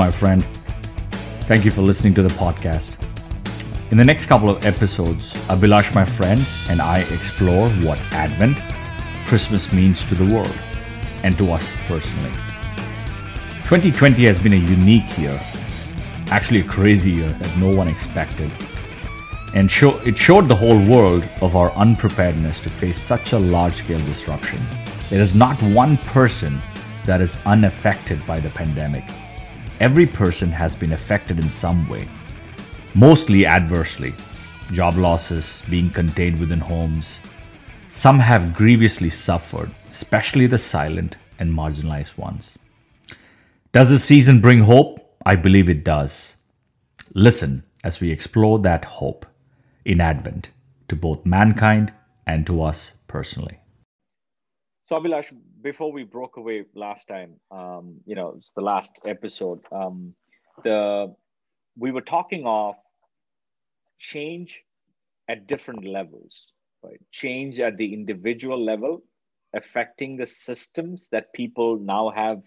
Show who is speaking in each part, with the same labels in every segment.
Speaker 1: my friend. Thank you for listening to the podcast. In the next couple of episodes, Abhilash, my friend, and I explore what Advent, Christmas means to the world and to us personally. 2020 has been a unique year, actually a crazy year that no one expected. And show, it showed the whole world of our unpreparedness to face such a large scale disruption. There is not one person that is unaffected by the pandemic. Every person has been affected in some way, mostly adversely. Job losses, being contained within homes. Some have grievously suffered, especially the silent and marginalized ones. Does the season bring hope? I believe it does. Listen as we explore that hope in Advent to both mankind and to us personally.
Speaker 2: So, Abhilash, before we broke away last time, um, you know, it's the last episode. Um, the we were talking of change at different levels, right? Change at the individual level, affecting the systems that people now have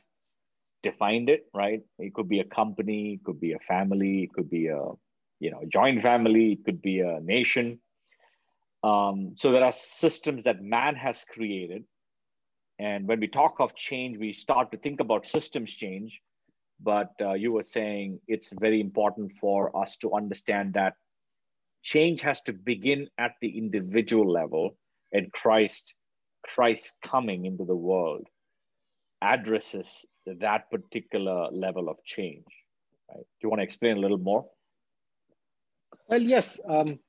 Speaker 2: defined it, right? It could be a company, it could be a family, it could be a you know joint family, it could be a nation. Um, so there are systems that man has created and when we talk of change, we start to think about systems change. But uh, you were saying it's very important for us to understand that change has to begin at the individual level, and Christ, Christ coming into the world, addresses that particular level of change. Right? Do you want to explain a little more?
Speaker 3: Well, yes. Um,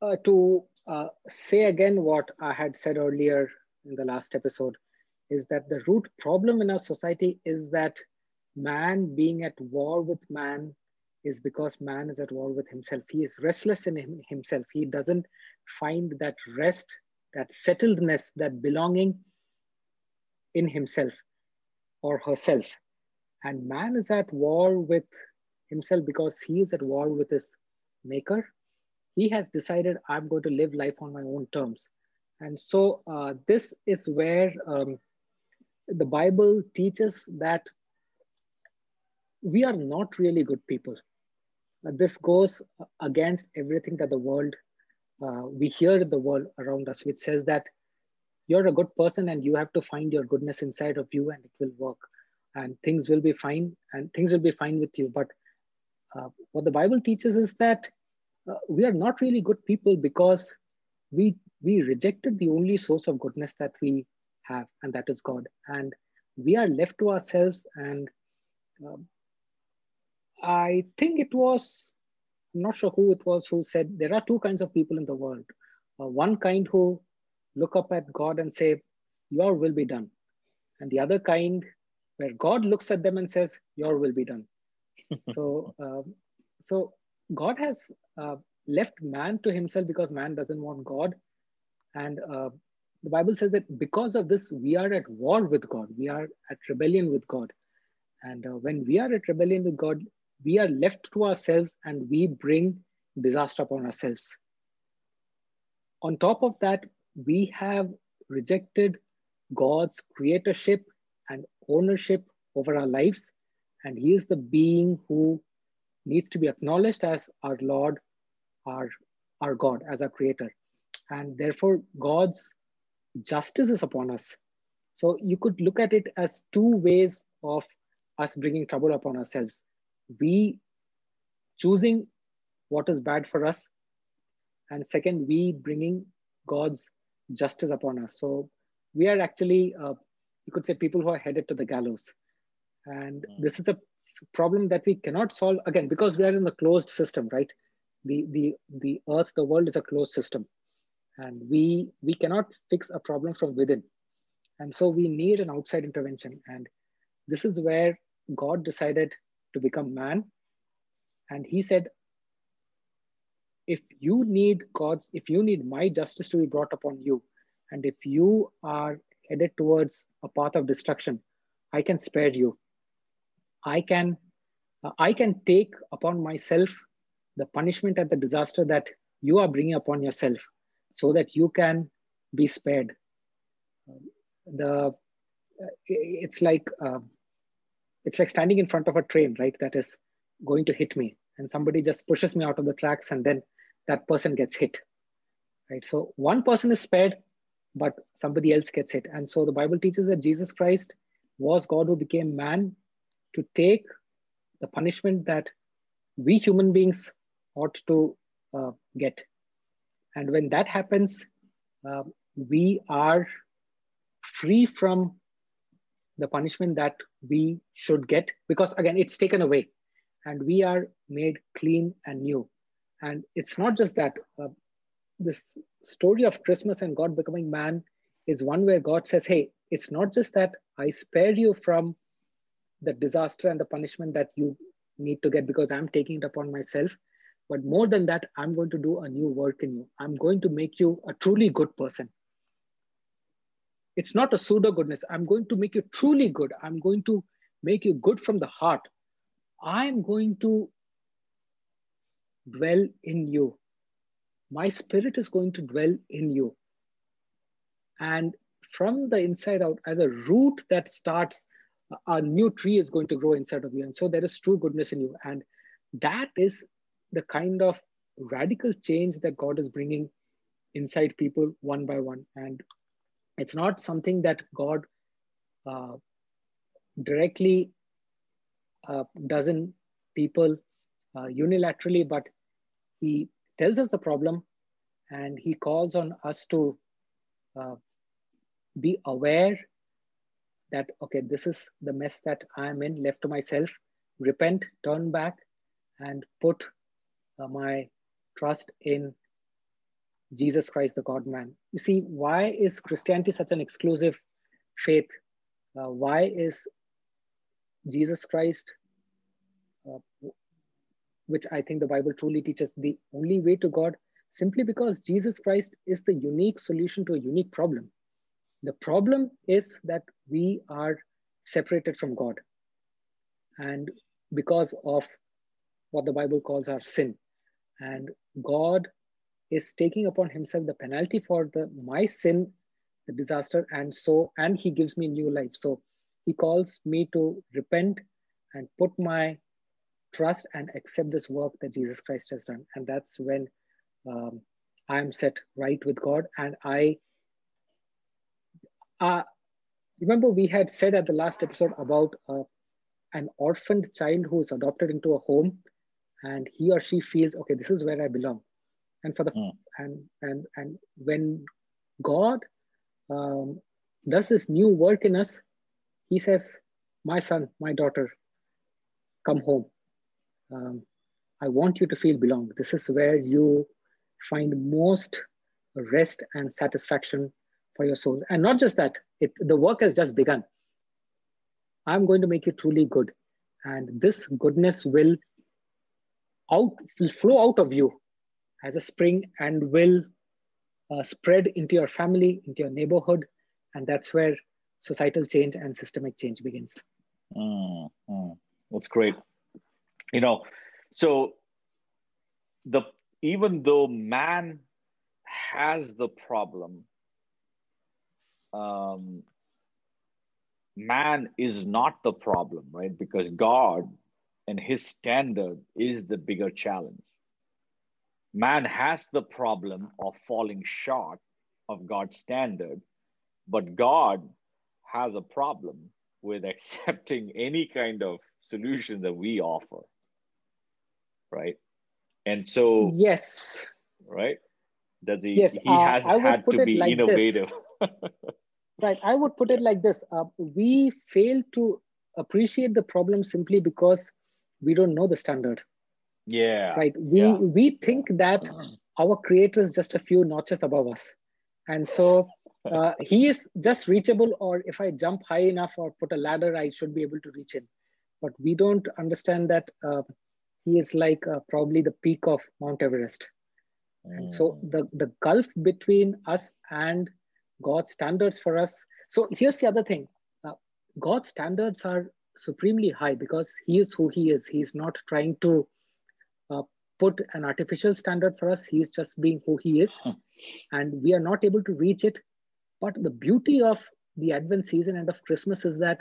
Speaker 3: uh, to uh, say again what I had said earlier in the last episode is that the root problem in our society is that man being at war with man is because man is at war with himself. He is restless in him, himself. He doesn't find that rest, that settledness, that belonging in himself or herself. And man is at war with himself because he is at war with his maker. He has decided, I'm going to live life on my own terms. And so uh, this is where um, the Bible teaches that we are not really good people. Uh, this goes against everything that the world, uh, we hear the world around us, which says that you're a good person and you have to find your goodness inside of you and it will work and things will be fine and things will be fine with you. But uh, what the Bible teaches is that uh, we are not really good people because we we rejected the only source of goodness that we have, and that is God. And we are left to ourselves. And uh, I think it was, I'm not sure who it was who said there are two kinds of people in the world. Uh, one kind who look up at God and say, Your will be done. And the other kind where God looks at them and says, Your will be done. so, um, so God has uh, left man to himself because man doesn't want God and uh, the Bible says that because of this, we are at war with God. We are at rebellion with God. And uh, when we are at rebellion with God, we are left to ourselves and we bring disaster upon ourselves. On top of that, we have rejected God's creatorship and ownership over our lives. And He is the being who needs to be acknowledged as our Lord, our, our God, as our creator and therefore God's justice is upon us. So you could look at it as two ways of us bringing trouble upon ourselves. We choosing what is bad for us, and second, we bringing God's justice upon us. So we are actually, uh, you could say, people who are headed to the gallows. And mm. this is a problem that we cannot solve again because we are in the closed system, right? The the the earth, the world is a closed system and we we cannot fix a problem from within. And so we need an outside intervention. And this is where god decided to become man. And he said if you need god's if you need my justice to be brought upon you and if you are headed towards a path of destruction i can spare you. I can uh, i can take upon myself the punishment and the disaster that you are bringing upon yourself so that you can be spared. The it's like uh, it's like standing in front of a train, right? That is going to hit me, and somebody just pushes me out of the tracks, and then that person gets hit, right? So one person is spared, but somebody else gets hit. And so the Bible teaches that Jesus Christ was God who became man to take the punishment that we human beings ought to uh, get. And when that happens, uh, we are free from the punishment that we should get because again it's taken away. And we are made clean and new. And it's not just that uh, this story of christmas and god becoming man is one where god says hey it's not just that i spare you from the disaster and the punishment that you need to get because i'm taking it upon myself but more than that i'm going to do a new work in you i'm going to make you a truly good person it's not a pseudo goodness. I'm going to make you truly good. I'm going to make you good from the heart. I'm going to dwell in you. My spirit is going to dwell in you. And from the inside out, as a root that starts, a new tree is going to grow inside of you. And so there is true goodness in you. And that is the kind of radical change that God is bringing inside people one by one. And it's not something that God uh, directly uh, does in people uh, unilaterally, but He tells us the problem and He calls on us to uh, be aware that, okay, this is the mess that I'm in, left to myself, repent, turn back, and put my trust in Jesus Christ, the God man. You see, why is Christianity such an exclusive faith? Uh, why is Jesus Christ, uh, which I think the Bible truly teaches, the only way to God? Simply because Jesus Christ is the unique solution to a unique problem. The problem is that we are separated from God. And because of what the Bible calls our sin. And God is taking upon himself the penalty for the my sin the disaster and so and he gives me new life. So he calls me to repent and put my trust and accept this work that jesus christ has done. And that's when um, i am set right with god. And i uh, remember we had said at the last episode about uh, an orphaned child who is adopted into a home and he or she feels okay this is where i belong. And for the mm. and and and when god um, does this new work in us he says my son my daughter come home. Um, i want you to feel belong. This is where you find most rest and satisfaction for your souls. And not just that it, the work has just begun. I'm going to make you truly good. And this goodness will out will flow out of you as a spring and will uh, spread into your family, into your neighborhood. And that's where societal change and systemic change begins.
Speaker 2: Mm, mm, that's great. You know, so the even though man has the problem, um, man is not the problem, right? Because God and his standard is the bigger challenge man has the problem of falling short of God's standard, but God has a problem with accepting any kind of solution that we offer. Right. And so,
Speaker 3: yes.
Speaker 2: Right. Does he?
Speaker 3: Yes,
Speaker 2: he has
Speaker 3: uh,
Speaker 2: had to be like innovative.
Speaker 3: right. I would put it like this uh, we fail to appreciate the problem simply because we don't know the standard
Speaker 2: yeah
Speaker 3: right we
Speaker 2: yeah.
Speaker 3: we think that mm-hmm. our creator is just a few notches above us and so uh, he is just reachable or if i jump high enough or put a ladder i should be able to reach him but we don't understand that uh, he is like uh, probably the peak of mount everest mm. and so mm. the the gulf between us and god's standards for us so here's the other thing uh, god's standards are supremely high because he is who he is he's not trying to uh, put an artificial standard for us. He's just being who he is. Hmm. And we are not able to reach it. But the beauty of the Advent season and of Christmas is that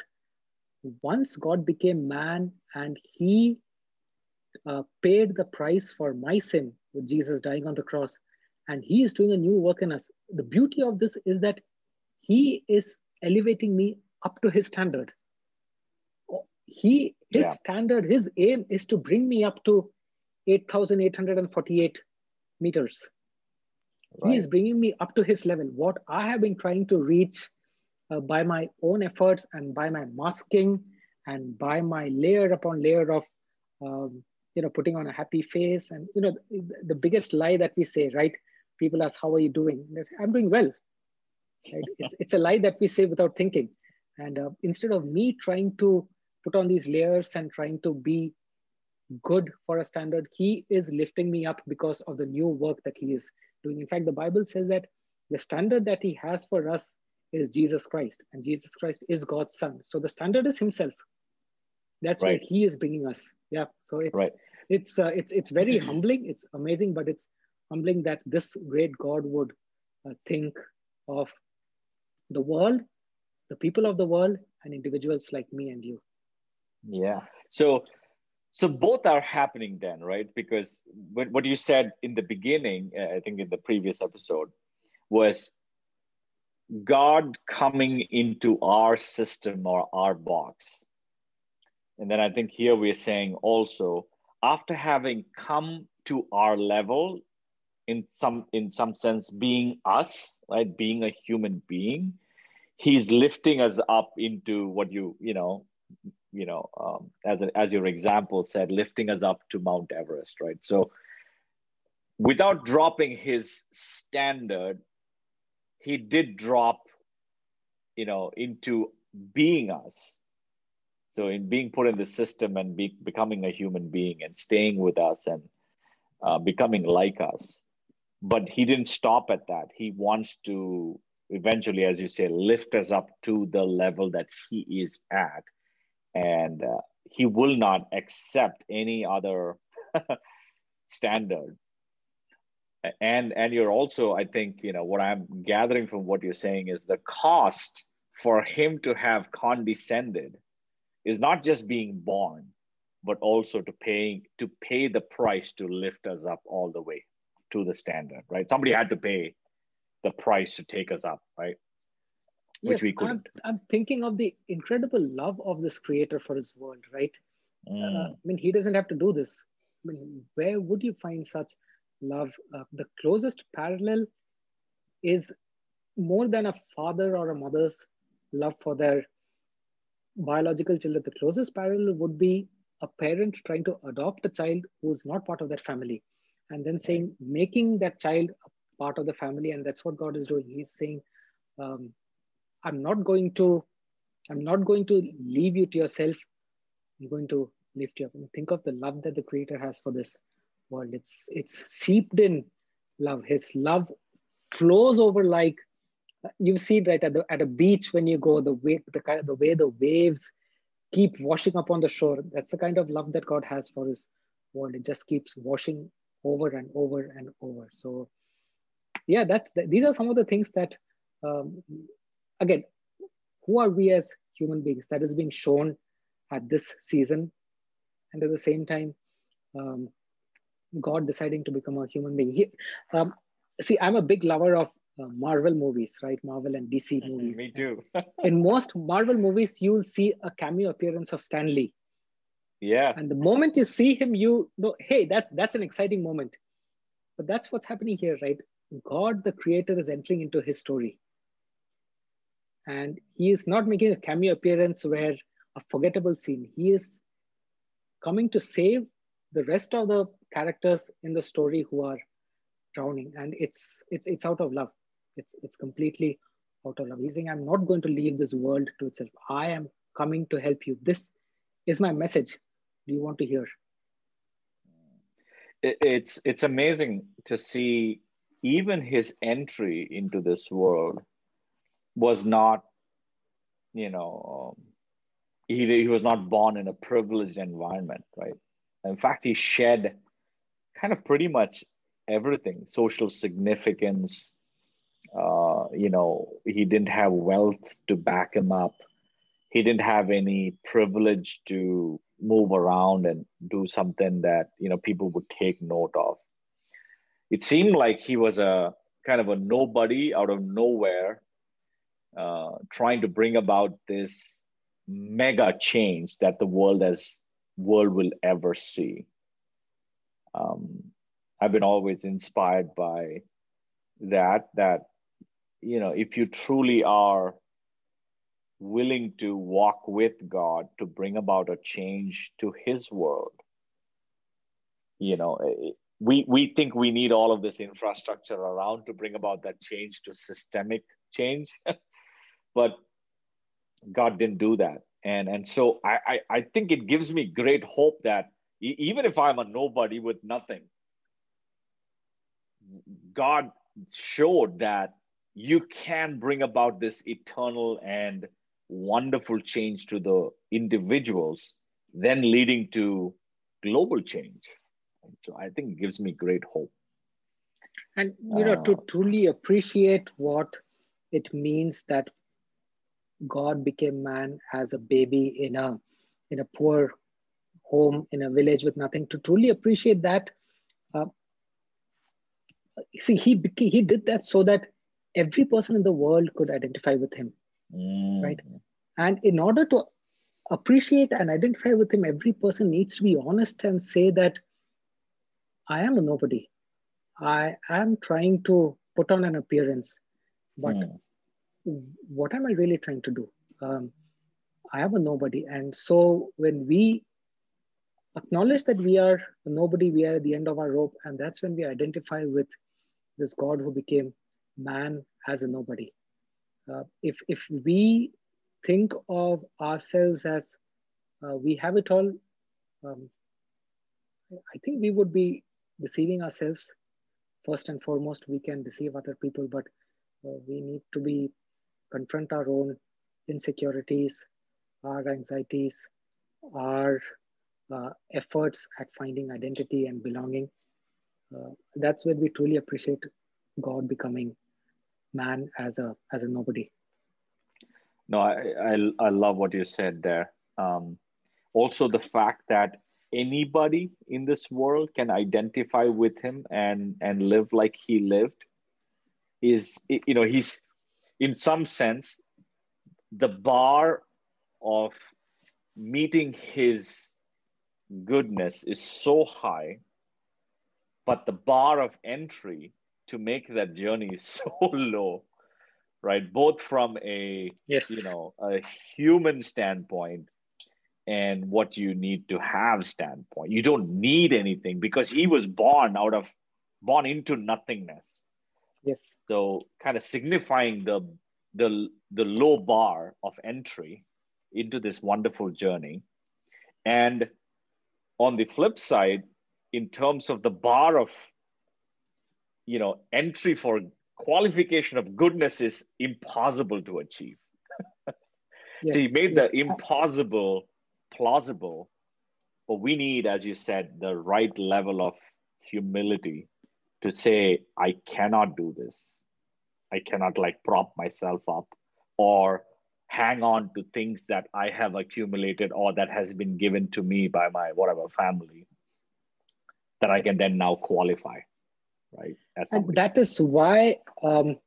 Speaker 3: once God became man and he uh, paid the price for my sin with Jesus dying on the cross, and he is doing a new work in us. The beauty of this is that he is elevating me up to his standard. He, his yeah. standard, his aim is to bring me up to 8,848 meters. Right. He is bringing me up to his level. What I have been trying to reach uh, by my own efforts and by my masking and by my layer upon layer of um, you know putting on a happy face and you know the biggest lie that we say right people ask how are you doing say, i'm doing well right? it's, it's a lie that we say without thinking and uh, instead of me trying to put on these layers and trying to be good for a standard he is lifting me up because of the new work that he is doing in fact the bible says that the standard that he has for us is Jesus Christ, and Jesus Christ is God's Son. So the standard is Himself. That's right. where He is bringing us. Yeah. So it's right. it's uh, it's it's very humbling. It's amazing, but it's humbling that this great God would uh, think of the world, the people of the world, and individuals like me and you.
Speaker 2: Yeah. So so both are happening then right because what you said in the beginning uh, i think in the previous episode was God coming into our system or our box. And then I think here we're saying also, after having come to our level, in some in some sense, being us, right, being a human being, he's lifting us up into what you you know, you know, um, as a, as your example said, lifting us up to Mount Everest, right? So, without dropping his standard, he did drop you know into being us. So in being put in the system and be, becoming a human being and staying with us and uh, becoming like us. But he didn't stop at that. He wants to eventually as you say lift us up to the level that he is at and uh, he will not accept any other standard. And and you're also i think you know what i'm gathering from what you're saying is the cost for him to have condescended is not just being born but also to paying to pay the price to lift us up all the way to the standard right? Somebody had to pay the price to take us up right
Speaker 3: which yes, we couldn't I'm, I'm thinking of the incredible love of this creator for his world right mm. uh, i mean he doesn't have to do this I mean, where would you find such love. Uh, the closest parallel is more than a father or a mother's love for their biological children. The closest parallel would be a parent trying to adopt a child who's not part of that family and then saying, making that child a part of the family. And that's what God is doing. He's saying, um, I'm not going to, I'm not going to leave you to yourself. I'm going to lift you up. And think of the love that the creator has for this world. It's it's seeped in love. His love flows over like you see that at the at a beach when you go the way the the way the waves keep washing up on the shore. That's the kind of love that God has for His world. It just keeps washing over and over and over. So yeah, that's the, these are some of the things that um, again, who are we as human beings? That is being shown at this season, and at the same time, um, God deciding to become a human being. He, um, see, I'm a big lover of uh, Marvel movies, right? Marvel and DC movies.
Speaker 2: Me too.
Speaker 3: in most Marvel movies, you'll see a cameo appearance of Stan Lee.
Speaker 2: Yeah.
Speaker 3: And the moment you see him, you know, hey, that's that's an exciting moment. But that's what's happening here, right? God, the creator, is entering into his story. And he is not making a cameo appearance where a forgettable scene. He is coming to save the rest of the characters in the story who are drowning. And it's it's it's out of love. It's it's completely out of love. He's saying i'm not going to leave this world to itself. I am coming to help you. This is my message. Do you want to hear?
Speaker 2: It's it's amazing to see even his entry into this world was not you know um, he, he was not born in a privileged environment right? In fact he shed kind of pretty much everything social significance uh, you know he didn't have wealth to back him up. He didn't have any privilege to move around and do something that you know people would take note of. It seemed like he was a kind of a nobody out of nowhere uh, trying to bring about this mega change that the world as world will ever see um, i've been always inspired by that that you know if you truly are willing to walk with God to bring about a change to his world. You know, eh, we, we think we need all of this infrastructure around to bring about that change to systemic change, but God didn't do that. And, and so I, I, I think it gives me great hope that even if I'm a nobody with nothing, God showed that you can bring about this eternal and wonderful change to the individuals, then leading to global change. So I think it gives me great hope.
Speaker 3: And you know, uh, to truly appreciate what it means that God became man as a baby in a in a poor home in a village with nothing. To truly appreciate that, uh, see, he he did that so that every person in the world could identify with him mm. right? And in order to appreciate and identify with him, every person needs to be honest and say that I am a nobody. I am trying to put on an appearance, but mm. What am I really trying to do? Um, I am a nobody. And so when we acknowledge that we are nobody, we are at the end of our rope, and that's when we identify with this God who became man as a nobody uh, if if we think of ourselves as uh, we have it all, um, I think we would be deceiving ourselves. First and foremost, we can deceive other people, but uh, we need to be confront our own insecurities, our anxieties, our uh, efforts at finding identity and belonging. Uh, that's when we truly appreciate God becoming man as a as a nobody
Speaker 2: no i i, I love what you said there um, also the fact that anybody in this world can identify with him and and live like he lived is you know he's in some sense the bar of meeting his goodness is so high but the bar of entry to make that journey is so low right? Both from a yes. you know a human standpoint and what you need to have standpoint. You don't need anything because he was born out of born into nothingness
Speaker 3: yes.
Speaker 2: So kind of signifying the the the low bar of entry into this wonderful journey. And on the flip side in terms of the bar of you know entry for qualification of goodness is impossible to achieve. Yes, so he made yes. the impossible plausible but we need as you said the right level of humility to say i cannot do this. I cannot like prop myself up or hang on to things that i have accumulated or that has been given to me by my whatever family that i can then now qualify right?
Speaker 3: and that is why um,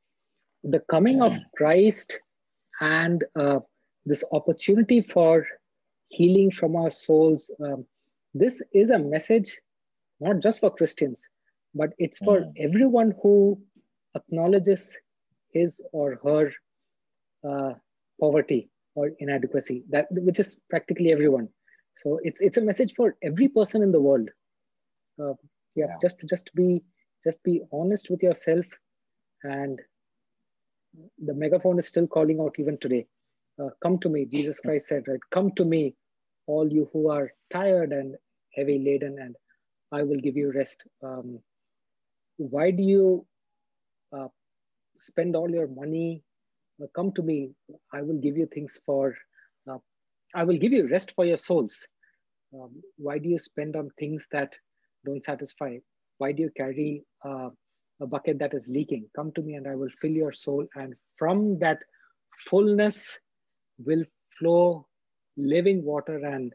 Speaker 3: the coming of Christ and uh, this opportunity for healing from our souls, um, this is a message not just for Christians, but it's for mm. everyone who acknowledges his or her uh, poverty or inadequacy, that which is practically everyone. So it's it's a message for every person in the world. Uh, yeah, yeah, just just be just be honest with yourself and the megaphone is still calling out even today uh, come to me jesus christ said right come to me all you who are tired and heavy laden and i will give you rest um, why do you uh, spend all your money uh, come to me i will give you things for uh, i will give you rest for your souls um, why do you spend on things that don't satisfy why do you carry uh, a bucket that is leaking? Come to me and I will fill your soul. And from that fullness will flow living water and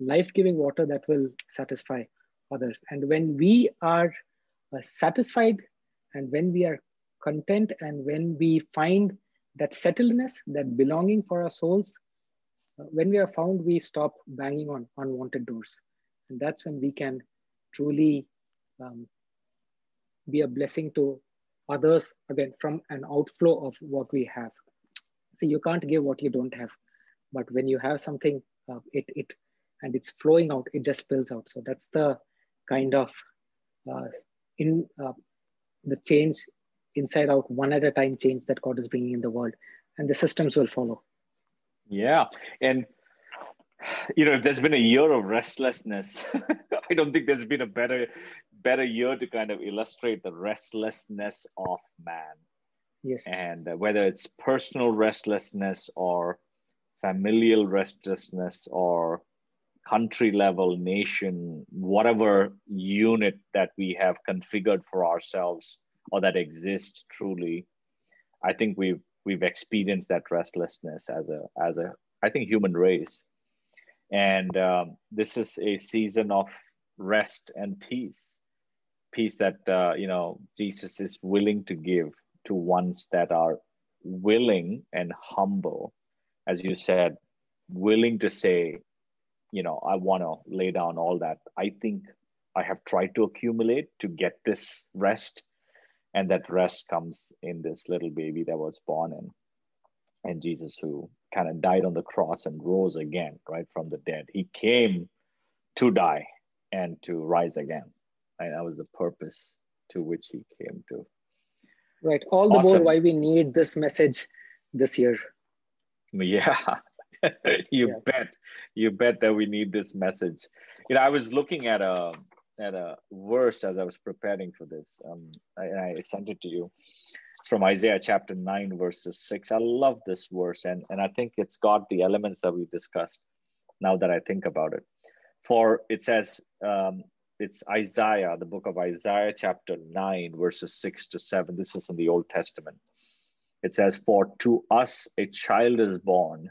Speaker 3: life-giving water that will satisfy others. And when we are satisfied and when we are content and when we find that settledness, that belonging for our souls, uh, when we are found, we stop banging on unwanted doors. And that's when we can truly um, be a blessing to others, again, from an outflow of what we have. See, you can't give what you don't have. But when you have something, uh, it, it, and it's flowing out, it just spills out. So that's the kind of uh, in uh, the change inside out, one at a time change that God is bringing in the world, and the systems will follow.
Speaker 2: Yeah, and you know, if there's been a year of restlessness, I don't think there's been a better better year to kind of illustrate the restlessness of man.
Speaker 3: Yes.
Speaker 2: And uh, whether it's personal restlessness or familial restlessness or country level, nation, whatever unit that we have configured for ourselves or that exists truly, I think we've we've experienced that restlessness as a as a I think human race, and um, this is a season of rest and peace, peace that uh, you know Jesus is willing to give to ones that are willing and humble, as you said, willing to say, you know, I want to lay down all that I think I have tried to accumulate to get this rest. And that rest comes in this little baby that was born and and Jesus who kind of died on the cross and rose again, right, from the dead. He came to die and to rise again. And that was the purpose to which he came to.
Speaker 3: Right. All the awesome. more why we need this message this year.
Speaker 2: Yeah. you yeah. bet. You bet that we need this message. You know i was looking at a at a verse as i was preparing for this um I, I sent it to you. It's from isaiah chapter 9 verses 6 i love this verse and and i think it's got the elements that we discussed now that i think about it. For it says um it's isaiah the book of isaiah chapter 9 verses 6 to 7 this is in the old testament. It says for to us a child is born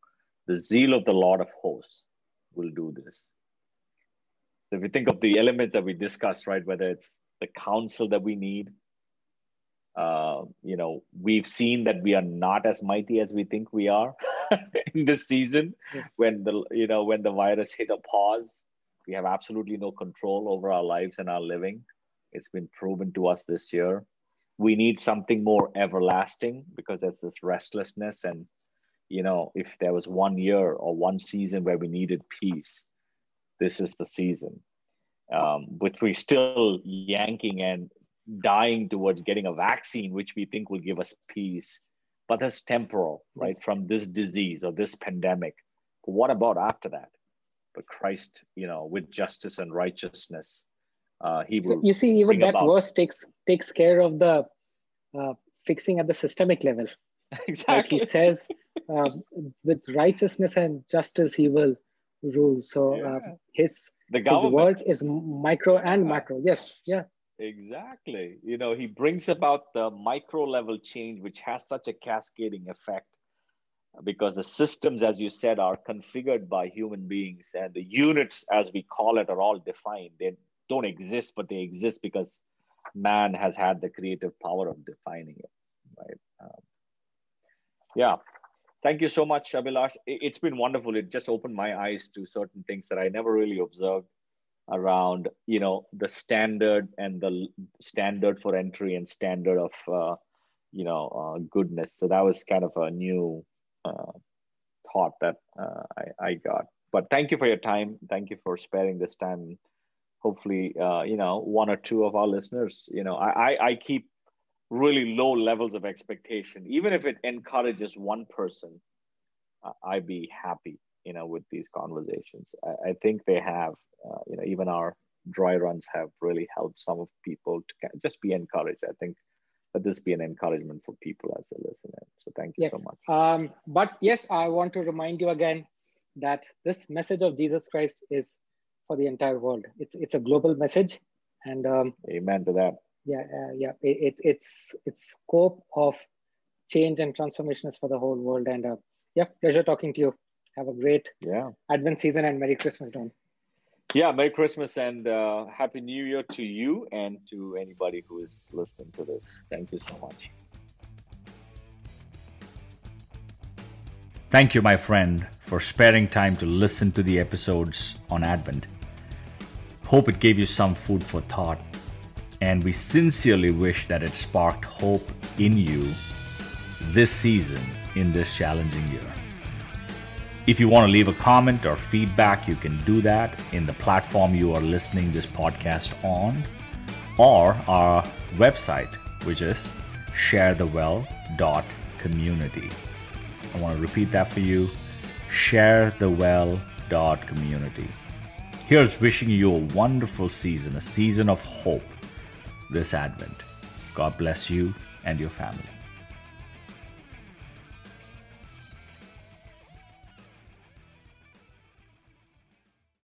Speaker 2: the zeal of the Lord of hosts will do this. So if you think of the elements that we discussed, right, whether it's the counsel that we need, uh, you know, we've seen that we are not as mighty as we think we are in this season. Yes. When the you know when the virus hit a pause, we have absolutely no control over our lives and our living. It's been proven to us this year. We need something more everlasting because there's this restlessness and you know, if there was one year or one season where we needed peace, this is the season. Um, but we're still yanking and dying towards getting a vaccine, which we think will give us peace. But that's temporal, right? Yes. From this disease or this pandemic. But what about after that? But Christ, you know, with justice and righteousness, uh, he will.
Speaker 3: So you see, even that about... verse takes takes care of the uh, fixing at the systemic level.
Speaker 2: Exactly. Like
Speaker 3: he says, um, with righteousness and justice, he will rule. So yeah. uh, his, his work is micro and macro. Yes. Yeah.
Speaker 2: Exactly. You know, he brings about the micro level change, which has such a cascading effect because the systems, as you said, are configured by human beings and the units, as we call it, are all defined. They don't exist, but they exist because man has had the creative power of defining it, right? Um, yeah. Thank you so much, Abhilash. It's been wonderful. It just opened my eyes to certain things that I never really observed around, you know, the standard and the standard for entry and standard of, uh, you know, uh, goodness. So that was kind of a new uh, thought that uh, I, I got. But thank you for your time. Thank you for sparing this time. Hopefully, uh, you know, one or two of our listeners, you know, I, I, I keep really low levels of expectation even if it encourages one person uh, i'd be happy
Speaker 4: you know, with these conversations. I, I think they have, uh, you know, even our dry runs have really helped some of people to just be encouraged. I think let this be an encouragement for people as they listen in. So thank you
Speaker 3: yes.
Speaker 4: so much.
Speaker 3: Um, but yes, I want to remind you again that this message of Jesus Christ is for the entire world. It's it's a global message, and um,
Speaker 4: amen to that.
Speaker 3: Yeah, uh, yeah. It, it, it's its scope of change and transformation is for the whole world. And uh, yeah, pleasure talking to you. Have a great
Speaker 4: yeah
Speaker 3: Advent season and Merry Christmas, Don.
Speaker 4: Yeah, Merry Christmas and uh, Happy New Year to you and to anybody who is listening to this. Thank you so much.
Speaker 2: Thank you, my friend, for sparing time to listen to the episodes on Advent. Hope it gave you some food for thought, and we sincerely wish that it sparked hope in you this season in this challenging year. If you want to leave a comment or feedback, you can do that in the platform you are listening this podcast on or our website, which is sharethewell.community. I want to repeat that for you sharethewell.community. Here's wishing you a wonderful season, a season of hope this Advent. God bless you and your family.